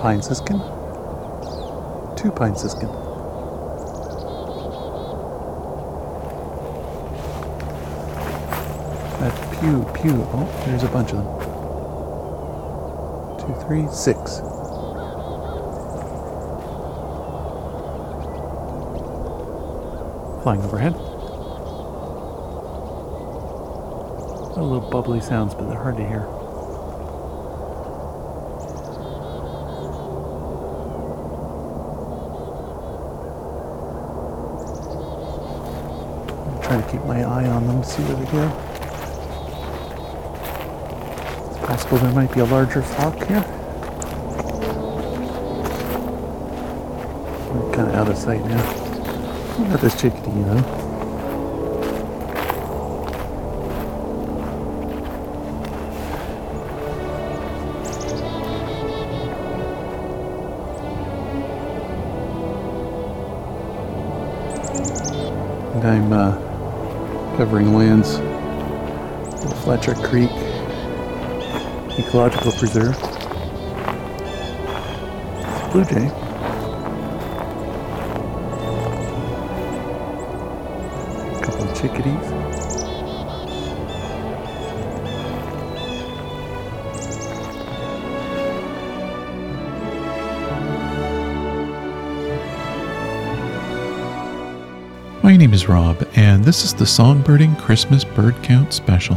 pine siskin. Two pine siskin. That pew, pew. Oh, there's a bunch of them. Two, three, six. Flying overhead. A little bubbly sounds, but they're hard to hear. Trying to keep my eye on them to see where they go. It's possible there might be a larger flock here. I'm kind of out of sight now. Not this chickadee, though. And I'm uh, covering lands Fletcher Creek Ecological Preserve. Blue jay. A couple of chickadees. My name is Rob, and this is the Songbirding Christmas Bird Count Special.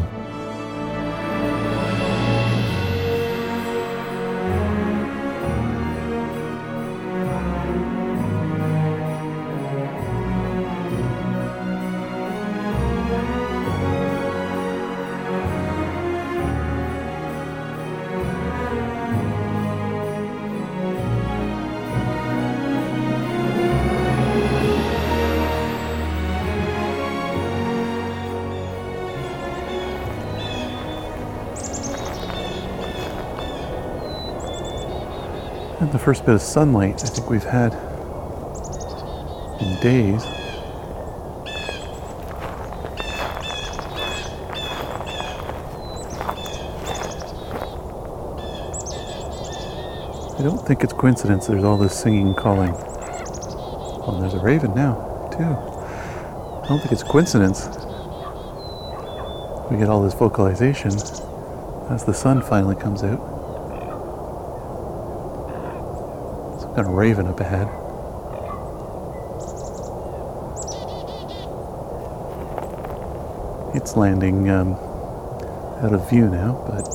First bit of sunlight I think we've had in days. I don't think it's coincidence there's all this singing calling. Oh, there's a raven now, too. I don't think it's coincidence. We get all this vocalization as the sun finally comes out. Kind of raven up ahead. It's landing um, out of view now, but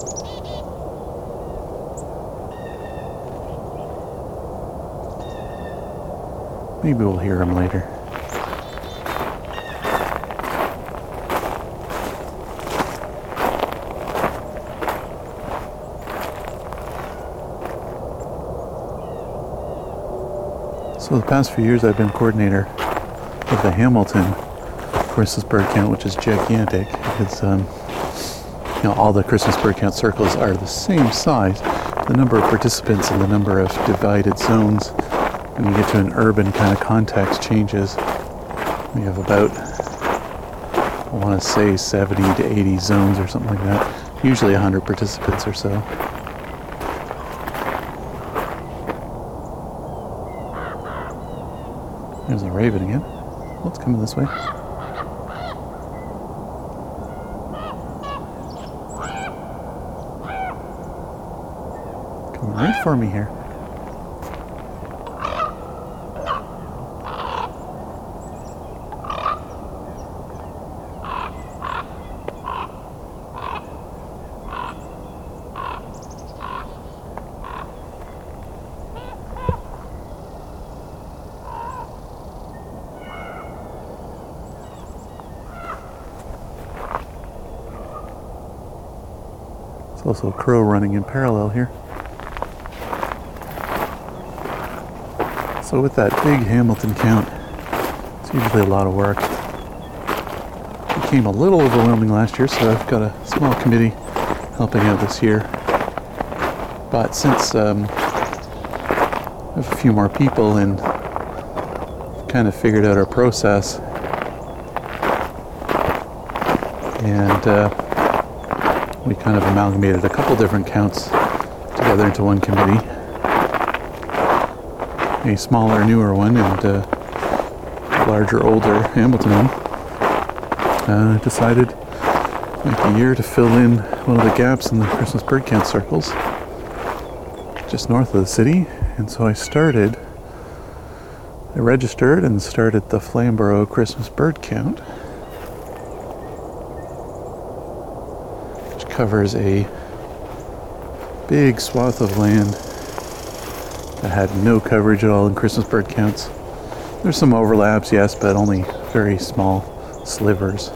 maybe we'll hear him later. So the past few years I've been coordinator of the Hamilton Christmas bird count, which is gigantic. It's um, you know all the Christmas bird count circles are the same size. The number of participants and the number of divided zones when you get to an urban kind of context changes. We have about I want to say 70 to 80 zones or something like that. Usually 100 participants or so. There's a raven again. Well, it's coming this way. Coming right for me here. There's also a crow running in parallel here. So with that big Hamilton count, it's usually a lot of work. It became a little overwhelming last year, so I've got a small committee helping out this year. But since um, I have a few more people and kind of figured out our process, and uh, we kind of amalgamated a couple different counts together into one committee. a smaller, newer one and a larger, older Hamilton one. Uh, decided like a year to fill in one of the gaps in the Christmas bird count circles just north of the city. And so I started, I registered and started the Flamborough Christmas bird count, covers a big swath of land that had no coverage at all in Christmas bird counts. There's some overlaps, yes, but only very small slivers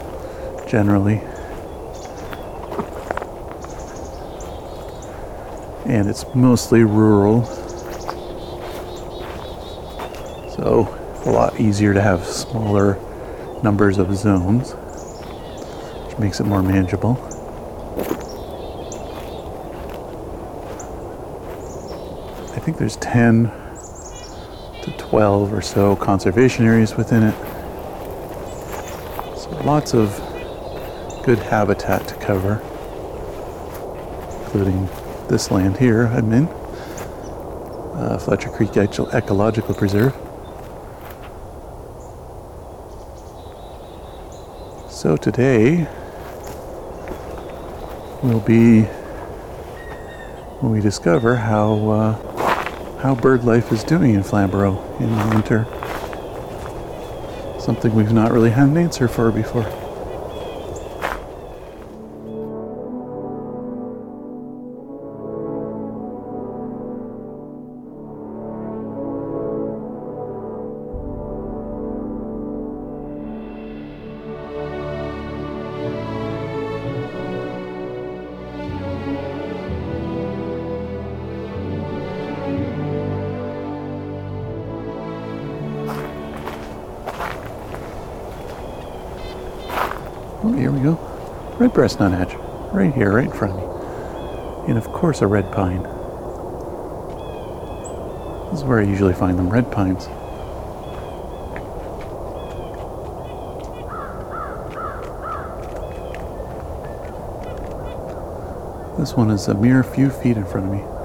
generally. And it's mostly rural. So, a lot easier to have smaller numbers of zones, which makes it more manageable. Think there's 10 to 12 or so conservation areas within it. So lots of good habitat to cover, including this land here I'm in, uh, Fletcher Creek Ecological Preserve. So today will be when we discover how uh, how bird life is doing in Flamborough in the winter. Something we've not really had an answer for before. Red breast nuthatch. Right here, right in front of me. And of course, a red pine. This is where I usually find them red pines. This one is a mere few feet in front of me.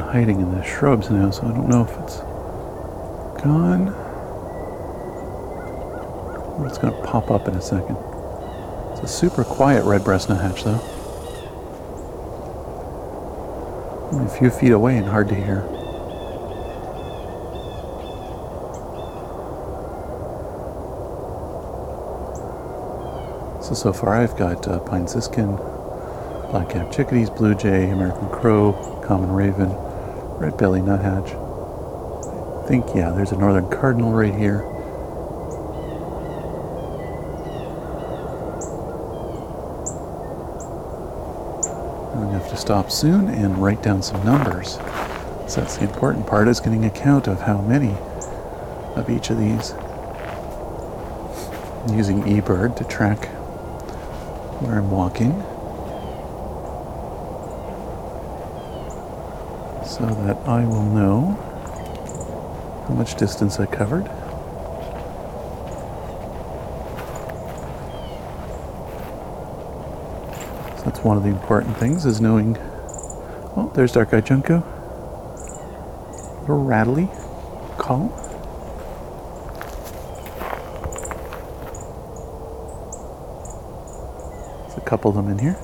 Hiding in the shrubs now, so I don't know if it's gone or it's going to pop up in a second. It's a super quiet red breast nuthatch, though. Only a few feet away and hard to hear. So, so far I've got uh, pine siskin, black-capped chickadees, blue jay, American crow, common raven, red belly nuthatch. I think, yeah, there's a northern cardinal right here. I'm going to have to stop soon and write down some numbers. So that's the important part is getting a count of how many of each of these. I'm using eBird to track where I'm walking. So that I will know how much distance I covered. So that's one of the important things is knowing. Oh, there's Dark Eye Junco. Little rattly call. There's a couple of them in here.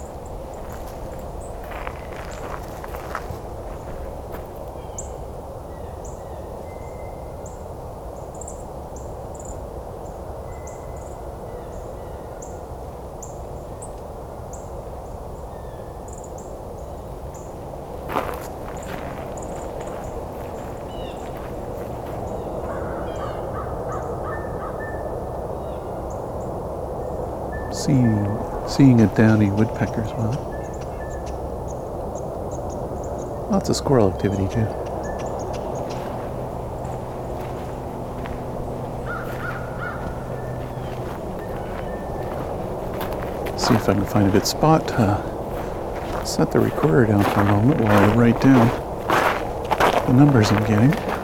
Downy woodpeckers well. Lots of squirrel activity too. See if I can find a good spot to set the recorder down for a moment while I write down the numbers I'm getting.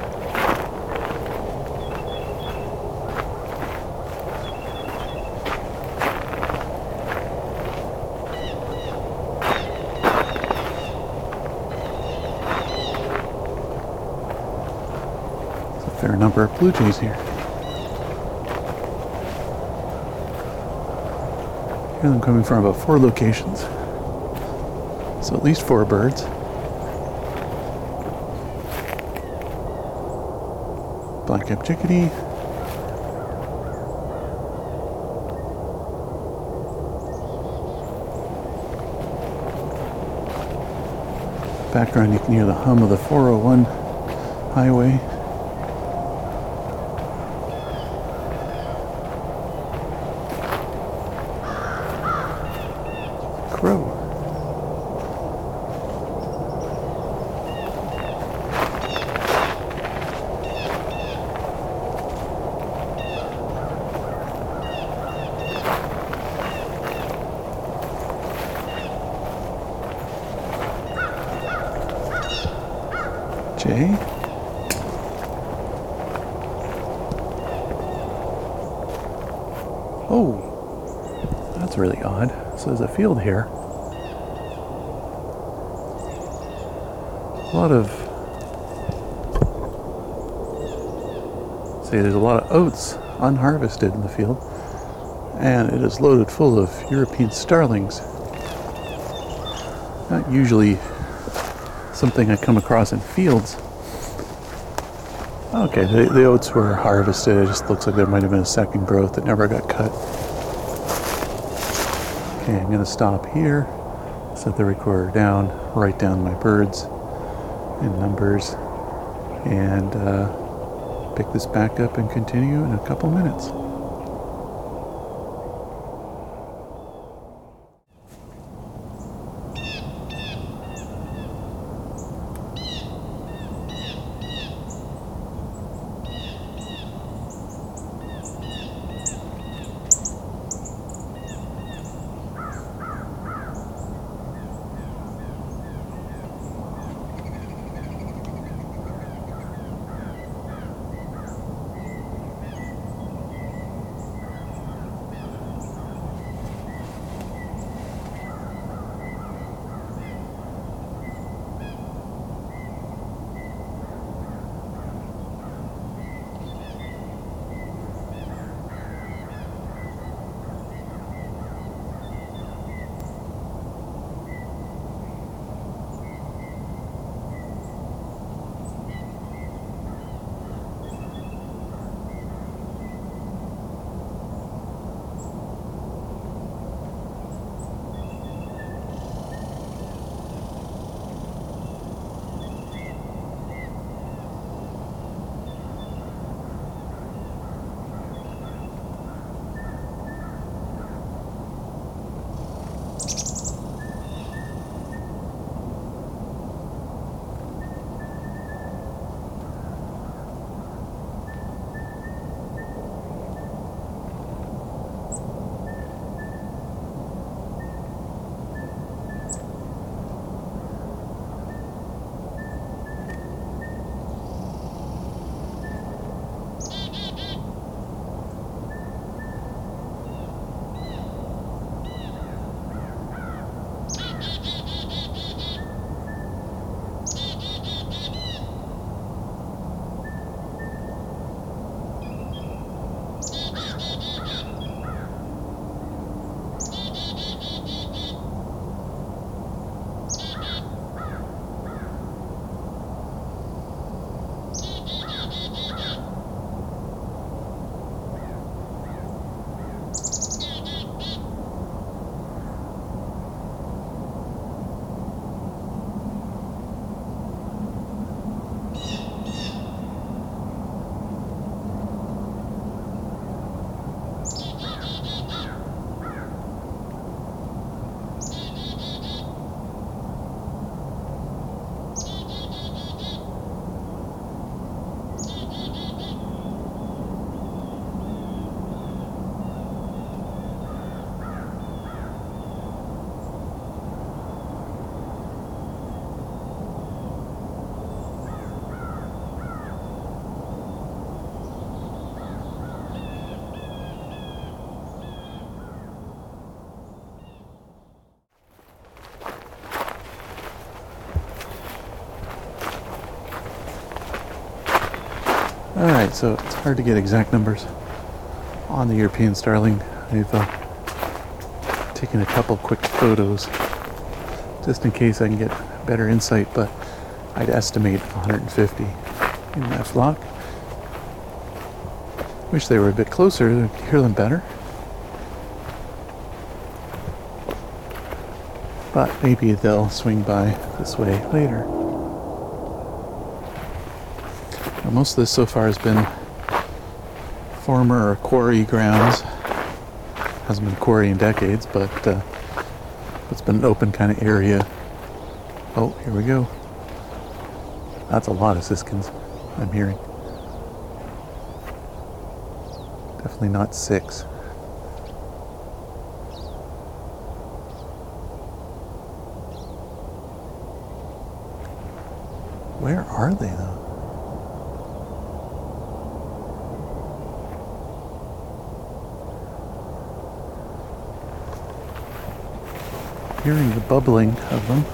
Number of blue jays here. Hear them coming from about four locations. So at least four birds. Black-capped chickadee. Background, you can hear the hum of the 401 highway. Crow. Jay. Oh, that's really odd. So there's a field here. A lot of. See, there's a lot of oats unharvested in the field, and it is loaded full of European starlings. Not usually something I come across in fields. Okay, the, the oats were harvested. It just looks like there might have been a second growth that never got cut. Okay, I'm gonna stop here, set the recorder down, write down my birds and numbers, and uh, pick this back up and continue in a couple minutes. So it's hard to get exact numbers on the European starling. I've uh, taken a couple quick photos just in case I can get better insight, but I'd estimate 150 in that flock. Wish they were a bit closer to hear them better. But maybe they'll swing by this way later. Now, most of this so far has been former quarry grounds. Hasn't been quarry in decades, but uh, it's been an open kind of area. Oh, here we go. That's a lot of siskins I'm hearing. Definitely not six. Where are they though? Hearing the bubbling of them.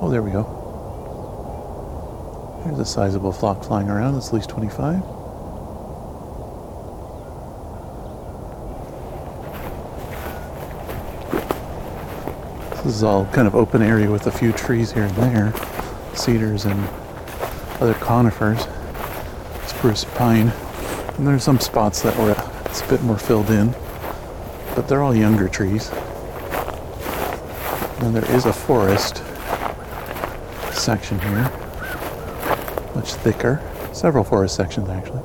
Oh, there we go. There's a sizable flock flying around. That's at least 25. This is all kind of open area with a few trees here and there, cedars and other conifers, spruce, pine. And there's some spots that were it's a bit more filled in, but they're all younger trees. And there is a forest section here, much thicker. Several forest sections actually.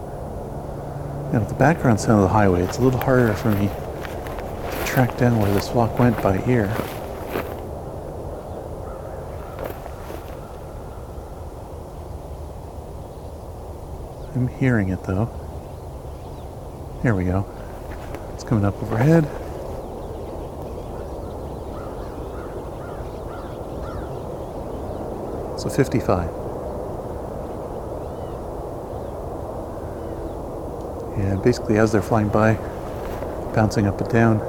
And with the background sound of the highway, it's a little harder for me to track down where this walk went by ear. I'm hearing it though. Here we go. It's coming up overhead. So 55. And basically, as they're flying by, bouncing up and down,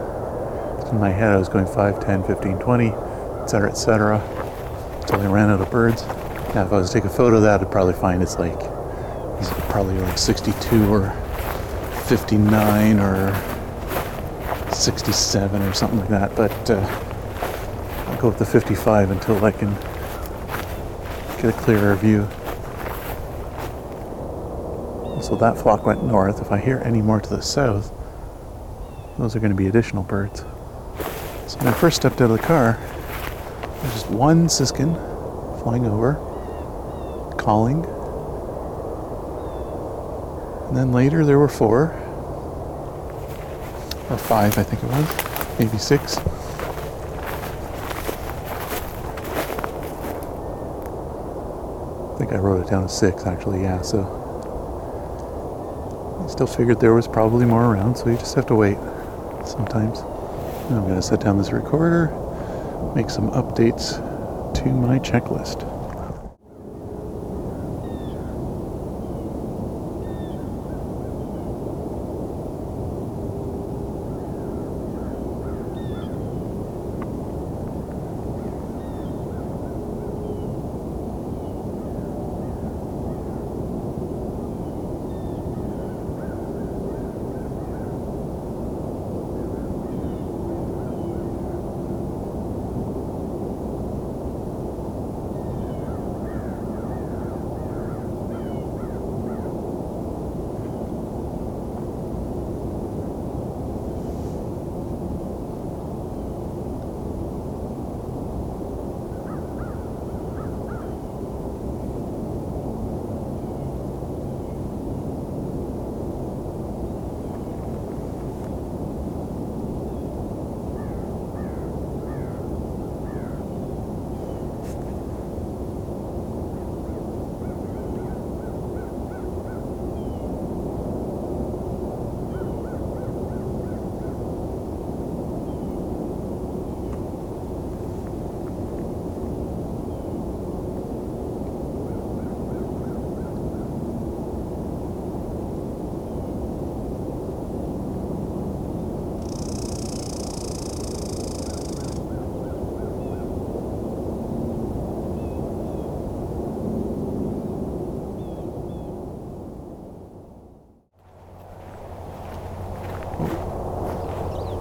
in my head I was going 5, 10, 15, 20, etc., etc., until I ran out of birds. Yeah, if I was to take a photo of that, I'd probably find it's like, it's probably like 62 or 59 or 67 or something like that. But uh, I'll go with the 55 until I can get a clearer view. So that flock went north. If I hear any more to the south, those are going to be additional birds. So when I first stepped out of the car, there's just one siskin flying over, calling. And then later there were four, or five, I think it was, maybe six. I think I wrote it down as six actually, yeah, so. I still figured there was probably more around, so you just have to wait sometimes. I'm going to set down this recorder, make some updates to my checklist.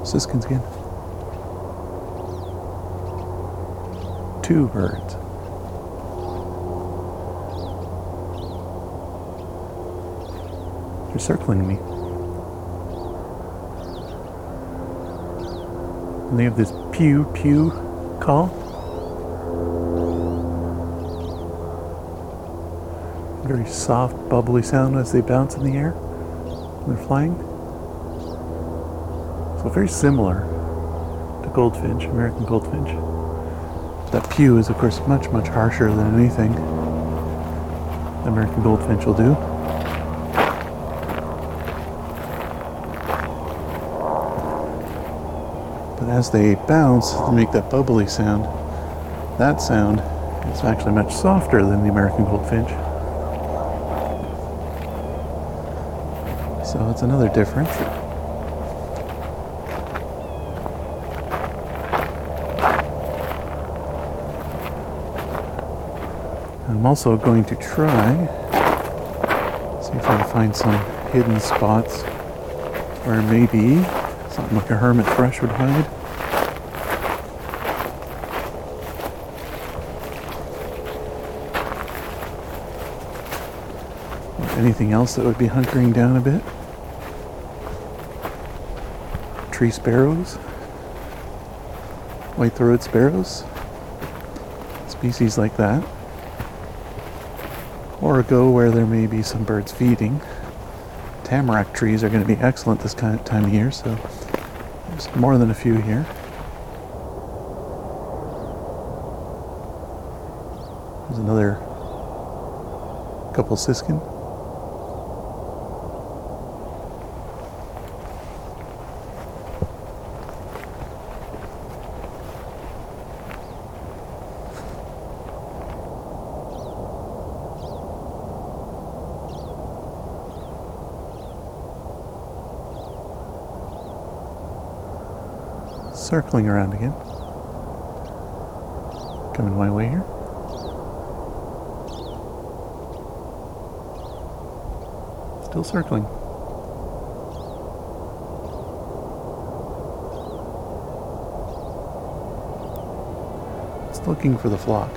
Siskins again. Two birds. They're circling me. And they have this pew pew call. Very soft, bubbly sound as they bounce in the air they're flying. So very similar to goldfinch, American goldfinch. That pew is, of course, much, much harsher than anything American goldfinch will do. But as they bounce, they make that bubbly sound. That sound is actually much softer than the American goldfinch. So it's another difference. I'm also going to try, see if I can find some hidden spots where maybe something like a hermit thrush would hide. Or anything else that would be hunkering down a bit. Tree sparrows, white-throated sparrows, species like that or go where there may be some birds feeding. Tamarack trees are going to be excellent this kind of time of year, so there's more than a few here. There's another couple siskin. Circling around again. Coming my way here. Still circling. It's looking for the flock.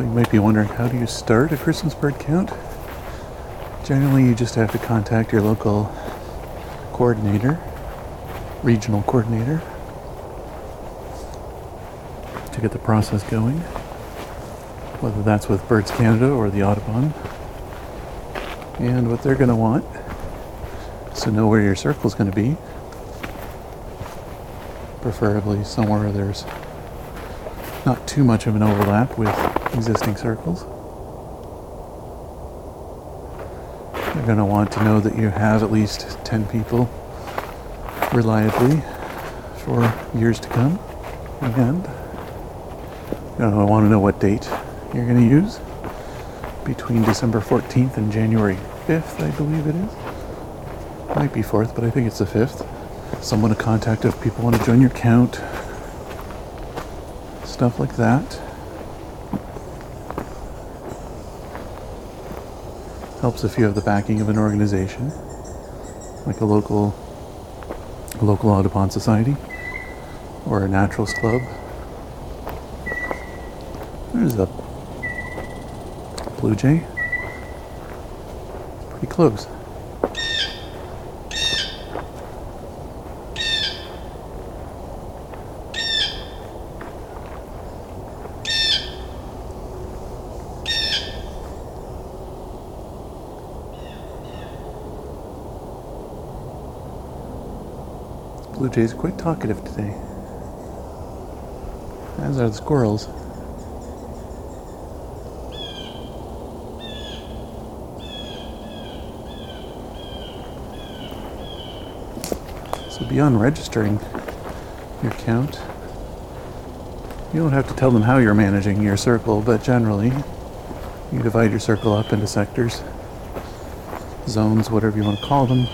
So you might be wondering, how do you start a Christmas bird count? Generally, you just have to contact your local coordinator, regional coordinator, to get the process going. Whether that's with Birds Canada or the Audubon. And what they're going to want is to know where your circle is going to be. Preferably somewhere where there's not too much of an overlap with existing circles. You're going to want to know that you have at least 10 people reliably for years to come. And you're want to know what date you're going to use between December 14th and January 5th, I believe it is. Might be 4th, but I think it's the 5th. Someone to contact if people want to join your count. Stuff like that. Helps if you have the backing of an organization, like a local a local Audubon society or a naturalist club. There's a blue jay. Pretty close. Blue jays quite talkative today, as are the squirrels. So beyond registering your count, you don't have to tell them how you're managing your circle, but generally You divide your circle up into sectors, zones, whatever you want to call them,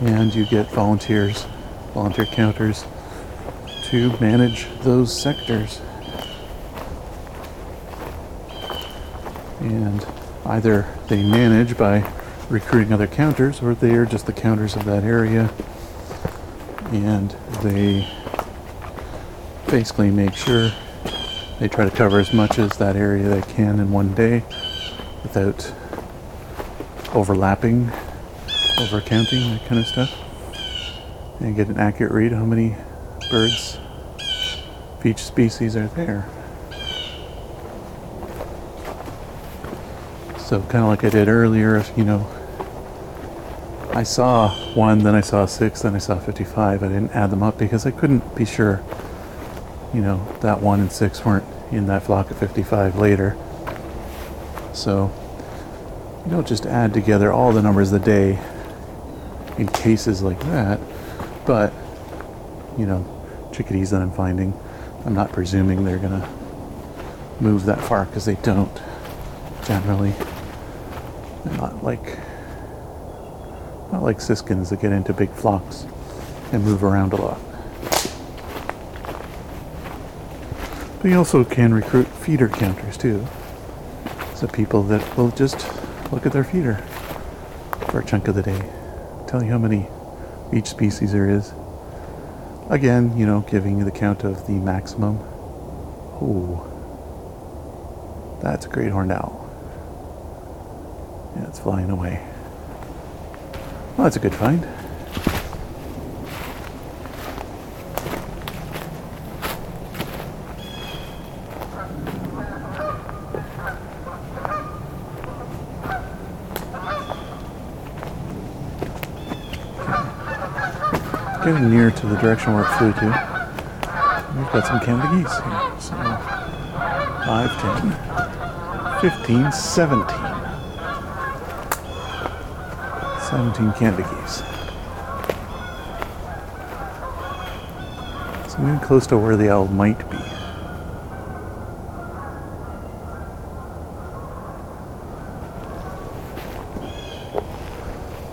and you get volunteers, volunteer counters to manage those sectors. And either they manage by recruiting other counters or they are just the counters of that area and they basically make sure they try to cover as much as that area they can in one day without overlapping, overcounting, that kind of stuff, and get an accurate read how many birds of each species are there. So kind of like I did earlier, if you know, I saw one, then I saw six, then I saw 55. I didn't add them up because I couldn't be sure, you know, that one and six weren't in that flock of 55 later. So you don't just add together all the numbers of the day in cases like that, but, you know, chickadees that I'm finding, I'm not presuming they're going to move that far because they don't generally. They're not like not like siskins that get into big flocks and move around a lot. But you also can recruit feeder counters too. So people that will just look at their feeder for a chunk of the day. Tell you how many each species there is. Again, you know, giving you the count of the maximum. Ooh. That's a great horned owl. Yeah, it's flying away. Well, that's a good find. Getting near to the direction where it flew to. We've got some Canada geese here. So 5, 10, 15, 17. 17 Canada geese. So getting close to where the owl might be.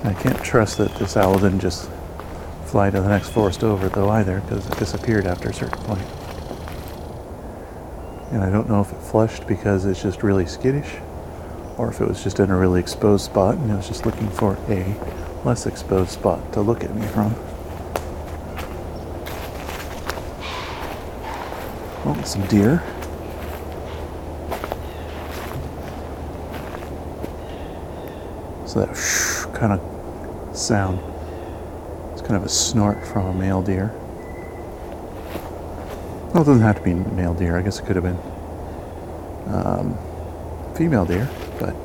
I can't trust that this owl didn't just fly to the next forest over though either because it disappeared after a certain point. And I don't know if it flushed because it's just really skittish or if it was just in a really exposed spot and it was just looking for a less exposed spot to look at me from. Oh, some deer. So that kind of sound. Kind of a snort from a male deer. Well, it doesn't have to be male deer. I guess it could have been um, female deer, but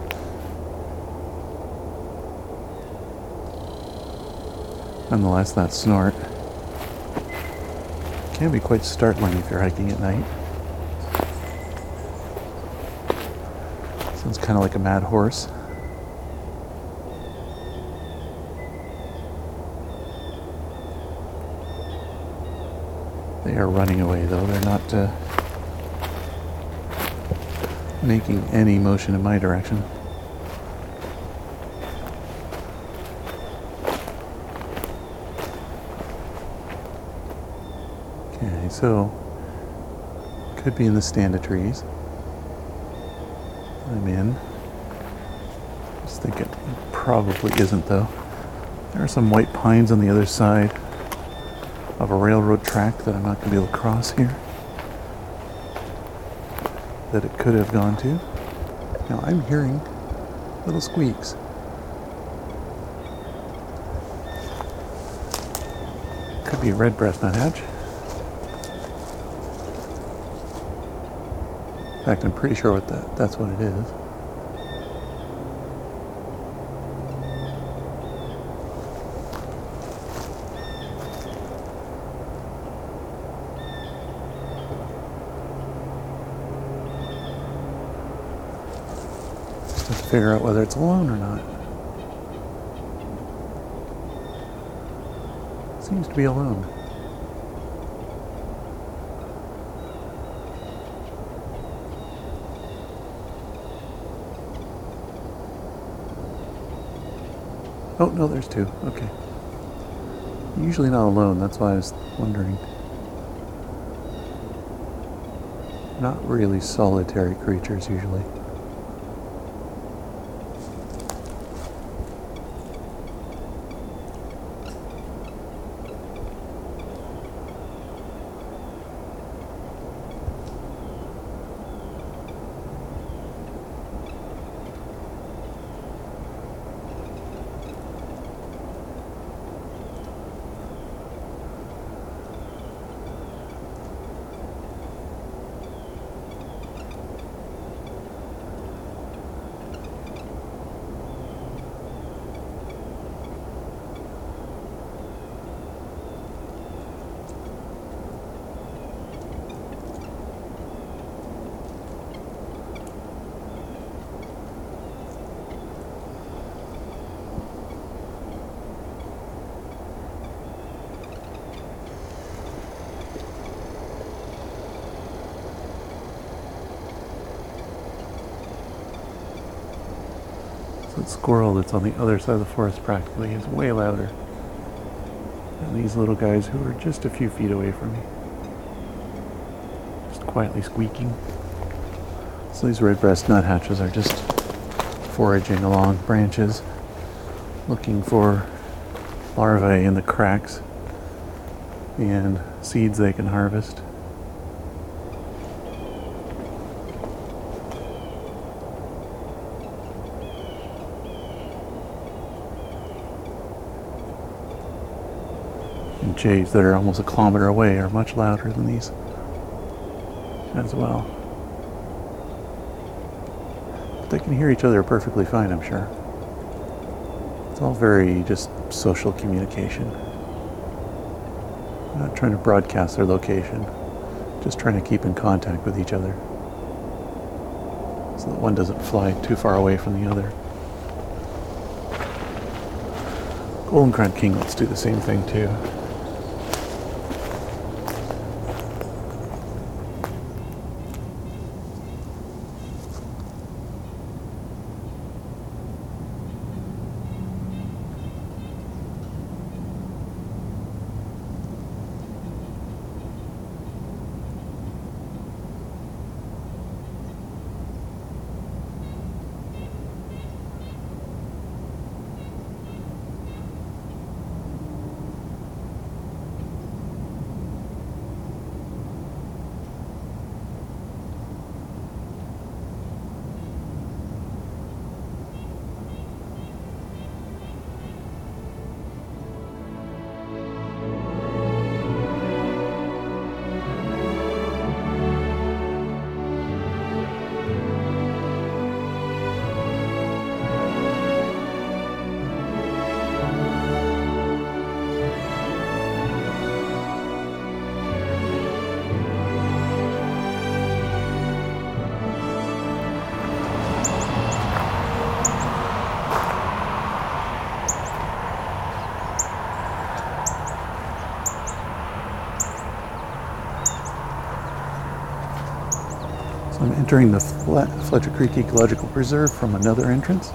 nonetheless, that snort can be quite startling if you're hiking at night. Sounds kind of like a mad horse. Are running away, though. They're not uh, making any motion in my direction. Okay, so could be in the stand of trees. I'm in. Just think it probably isn't though. There are some white pines on the other side of a railroad track that I'm not going to be able to cross here. That it could have gone to. Now I'm hearing little squeaks. Could be a red breast nuthatch. In fact, I'm pretty sure what that that's what it is. figure out whether it's alone or not. It seems to be alone. Oh, no, there's two. Okay. Usually not alone, that's why I was wondering. Not really solitary creatures, usually. Squirrel that's on the other side of the forest practically is way louder than these little guys who are just a few feet away from me. Just quietly squeaking. So these red-breast nuthatches are just foraging along branches, looking for larvae in the cracks and seeds they can harvest. And jays that are almost a kilometer away are much louder than these as well. But they can hear each other perfectly fine, I'm sure. It's all very just social communication. Not trying to broadcast their location, just trying to keep in contact with each other so that one doesn't fly too far away from the other. Golden crowned kinglets do the same thing too. Entering the Fletcher Creek Ecological Preserve from another entrance.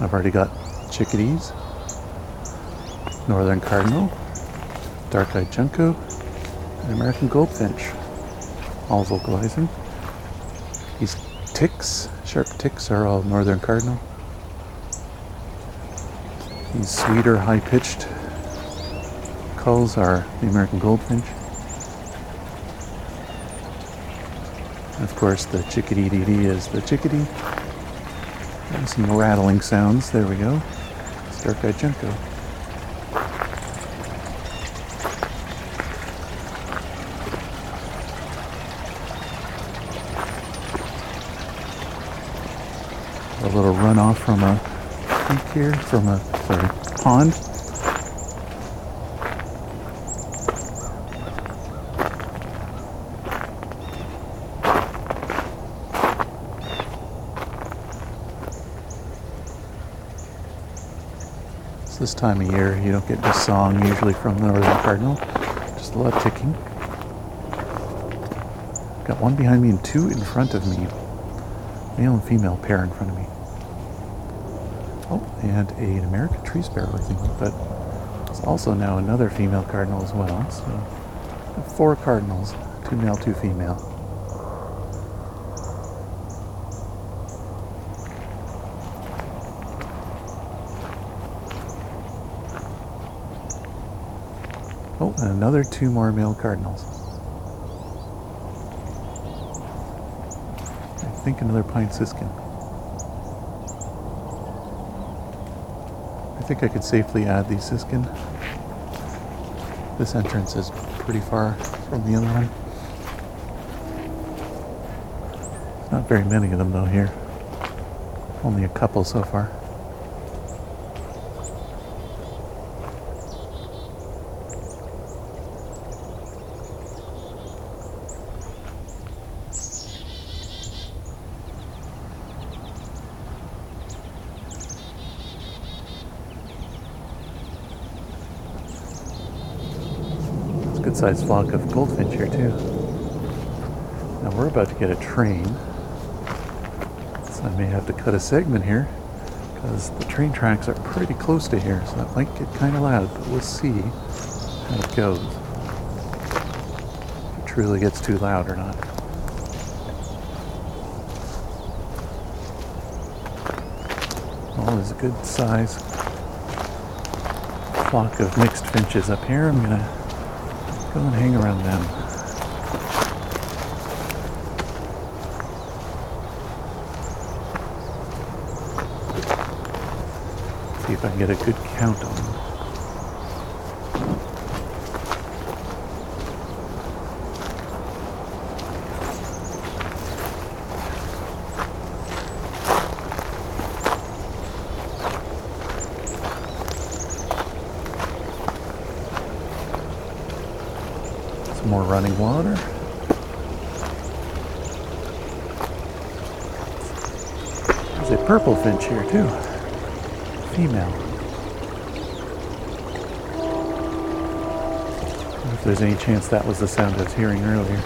I've already got chickadees, northern cardinal, dark-eyed junco, and American goldfinch, all vocalizing. These ticks, sharp ticks, are all northern cardinal. These sweeter, high-pitched calls are the American goldfinch. Of course, the chickadee dee dee is the chickadee. And some rattling sounds. There we go. Dark-eyed junco. A little runoff from a creek here, from a sorry pond. This time of year you don't get this song usually from the northern cardinal. Just a lot of ticking. Got one behind me and two in front of me. Male and female pair in front of me. Oh, and an American tree sparrow, I think, but it's also now another female cardinal as well. So four cardinals, two male, two female. And another two more male cardinals. I think another pine siskin. I think I could safely add the siskin. This entrance is pretty far from the other one. Not very many of them though here. Only a couple so far. It's a good sized flock of goldfinch here too. Now we're about to get a train. So I may have to cut a segment here because the train tracks are pretty close to here, so that might get kind of loud, but we'll see how it goes. If it truly gets too loud or not. Well, there's a good size flock of mixed finches up here. I'm gonna go and hang around them. See if I can get a good count on them. Some more running water. There's a purple finch here too. Female. If there's any chance that was the sound I was hearing earlier.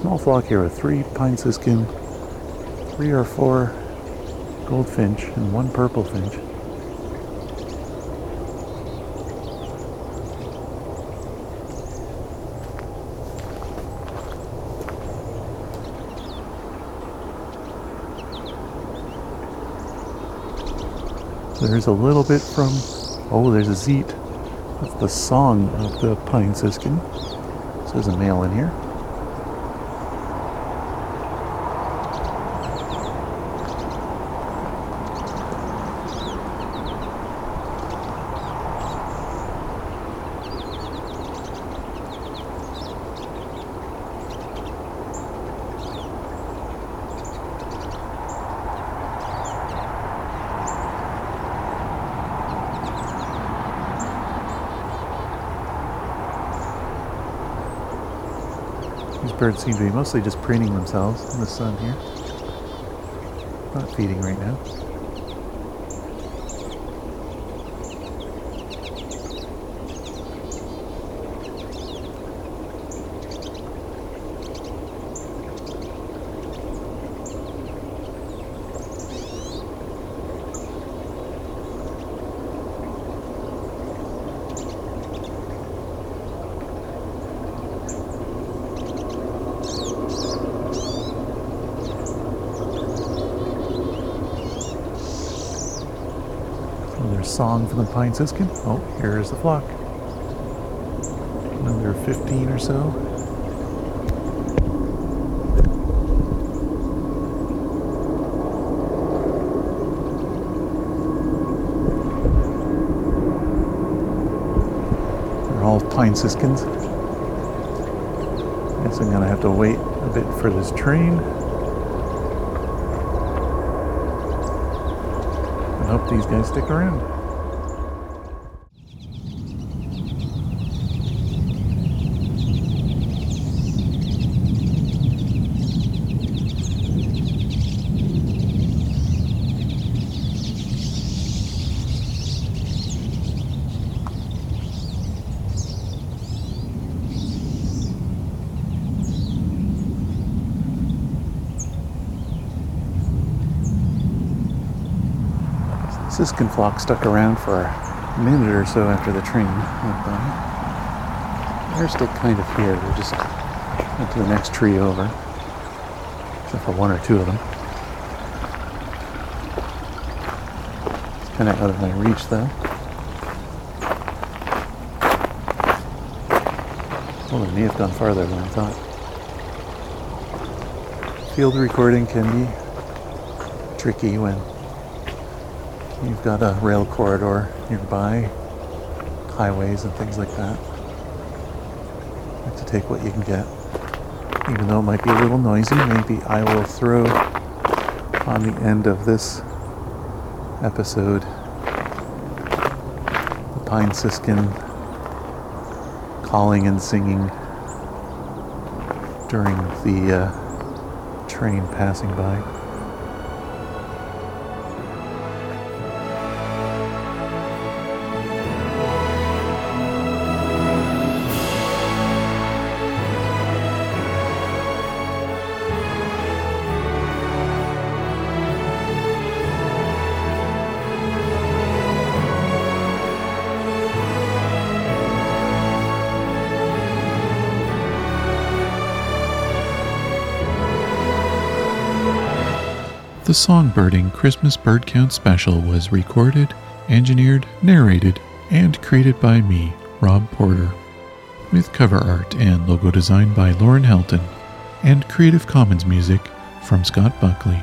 Small flock here with three pine siskin, three or four goldfinch, and one purple finch. There's a little bit from. Oh, there's a zeet. That's the song of the pine siskin. So there's a male in here. Birds seem to be mostly just preening themselves in the sun here. Not feeding right now. Another song from the pine siskin. Oh, here's the flock. Another 15 or so. They're all pine siskins. Guess I'm gonna have to wait a bit for this train. I hope these guys stick around. Siskin flock stuck around for a minute or so after the train went by. They're still kind of here. They're just went to the next tree over, except for one or two of them. It's kind of out of my reach, though. Well, they may have gone farther than I thought. Field recording can be tricky when you've got a rail corridor nearby, highways and things like that. You have to take what you can get. Even though it might be a little noisy, maybe I will throw on the end of this episode the pine siskin calling and singing during the uh, train passing by. The Songbirding Christmas Bird Count special was recorded, engineered, narrated, and created by me, Rob Porter, with cover art and logo design by Lauren Helton, and Creative Commons music from Scott Buckley.